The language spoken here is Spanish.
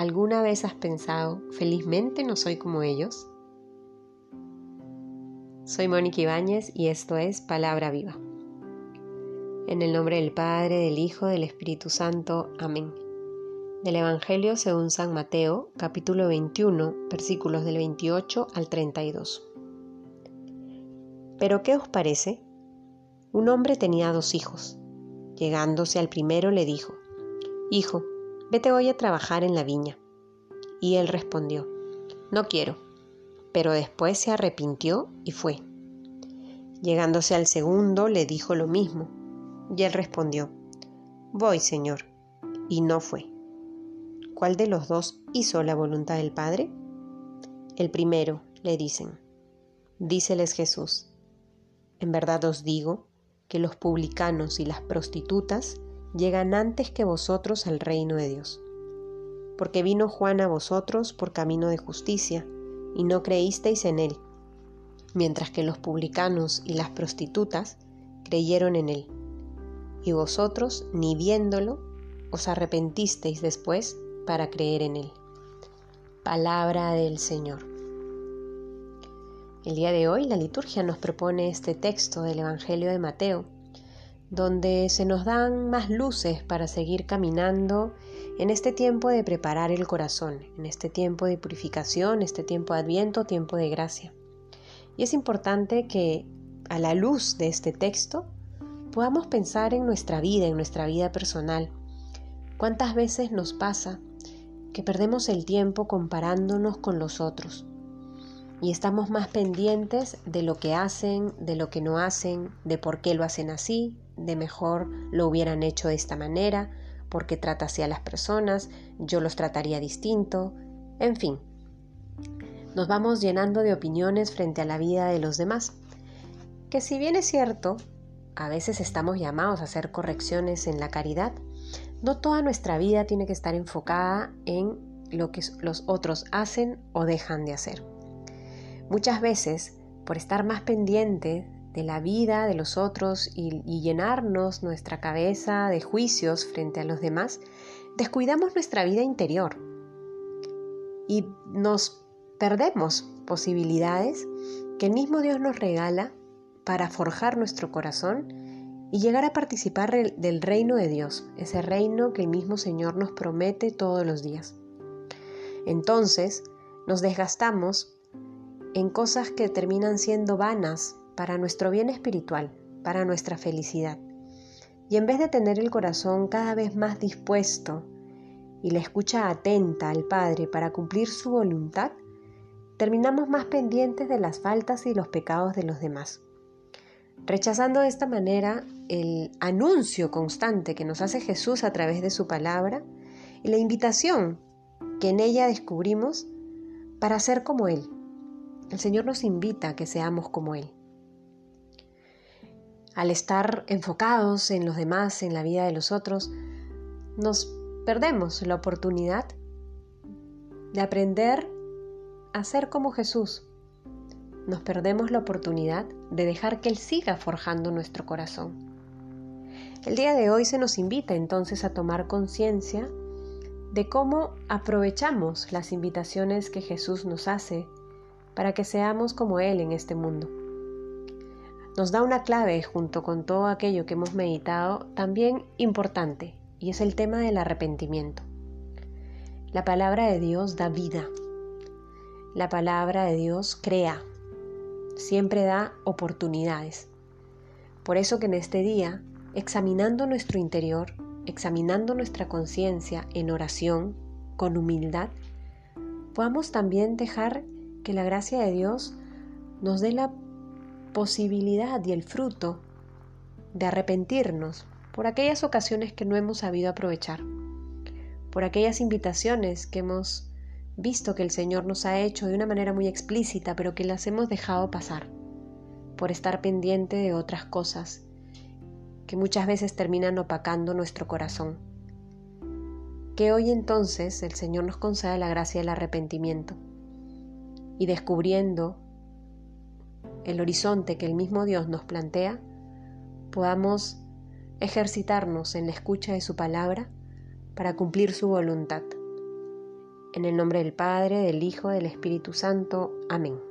¿Alguna vez has pensado, felizmente no soy como ellos? Soy Mónica Ibáñez y esto es Palabra Viva. En el nombre del Padre, del Hijo, del Espíritu Santo. Amén. Del Evangelio según San Mateo, capítulo 21, versículos del 28 al 32. Pero ¿qué os parece? Un hombre tenía dos hijos. Llegándose al primero le dijo, Hijo, vete hoy a trabajar en la viña. Y él respondió, no quiero. Pero después se arrepintió y fue. Llegándose al segundo, le dijo lo mismo. Y él respondió, voy, Señor. Y no fue. ¿Cuál de los dos hizo la voluntad del Padre? El primero, le dicen. Díceles Jesús, en verdad os digo que los publicanos y las prostitutas llegan antes que vosotros al reino de Dios. Porque vino Juan a vosotros por camino de justicia, y no creísteis en él, mientras que los publicanos y las prostitutas creyeron en él. Y vosotros, ni viéndolo, os arrepentisteis después para creer en él. Palabra del Señor. El día de hoy la liturgia nos propone este texto del Evangelio de Mateo, donde se nos dan más luces para seguir caminando en este tiempo de preparar el corazón, en este tiempo de purificación, este tiempo de adviento, tiempo de gracia. Y es importante que a la luz de este texto podamos pensar en nuestra vida, en nuestra vida personal. ¿Cuántas veces nos pasa que perdemos el tiempo comparándonos con los otros? Y estamos más pendientes de lo que hacen, de lo que no hacen, de por qué lo hacen así, de mejor lo hubieran hecho de esta manera, porque trata así a las personas, yo los trataría distinto, en fin. Nos vamos llenando de opiniones frente a la vida de los demás, que si bien es cierto, a veces estamos llamados a hacer correcciones en la caridad, no toda nuestra vida tiene que estar enfocada en lo que los otros hacen o dejan de hacer. Muchas veces, por estar más pendiente de la vida de los otros y, llenarnos nuestra cabeza de juicios frente a los demás, descuidamos nuestra vida interior y nos perdemos posibilidades que el mismo Dios nos regala para forjar nuestro corazón y llegar a participar del reino de Dios, ese reino que el mismo Señor nos promete todos los días. Entonces, nos desgastamos en cosas que terminan siendo vanas para nuestro bien espiritual, para nuestra felicidad. Y en vez de tener el corazón cada vez más dispuesto y la escucha atenta al Padre para cumplir su voluntad, terminamos más pendientes de las faltas y los pecados de los demás. Rechazando de esta manera el anuncio constante que nos hace Jesús a través de su palabra y la invitación que en ella descubrimos para ser como Él, el Señor nos invita a que seamos como Él. Al estar enfocados en los demás, en la vida de los otros, nos perdemos la oportunidad de aprender a ser como Jesús. Nos perdemos la oportunidad de dejar que Él siga forjando nuestro corazón. El día de hoy se nos invita entonces a tomar conciencia de cómo aprovechamos las invitaciones que Jesús nos hace para que seamos como Él en este mundo. Nos da una clave junto con todo aquello que hemos meditado también importante, y es el tema del arrepentimiento. La palabra de Dios da vida. La palabra de Dios crea. Siempre da oportunidades. Por eso que en este día, examinando nuestro interior, examinando nuestra conciencia en oración, con humildad, podamos también dejar que la gracia de Dios nos dé la posibilidad y el fruto de arrepentirnos por aquellas ocasiones que no hemos sabido aprovechar, por aquellas invitaciones que hemos visto que el Señor nos ha hecho de una manera muy explícita, pero que las hemos dejado pasar, por estar pendiente de otras cosas que muchas veces terminan opacando nuestro corazón. Que hoy entonces el Señor nos conceda la gracia del arrepentimiento y descubriendo el horizonte que el mismo Dios nos plantea, podamos ejercitarnos en la escucha de su palabra para cumplir su voluntad En el nombre del Padre, del Hijo, del Espíritu Santo. Amén.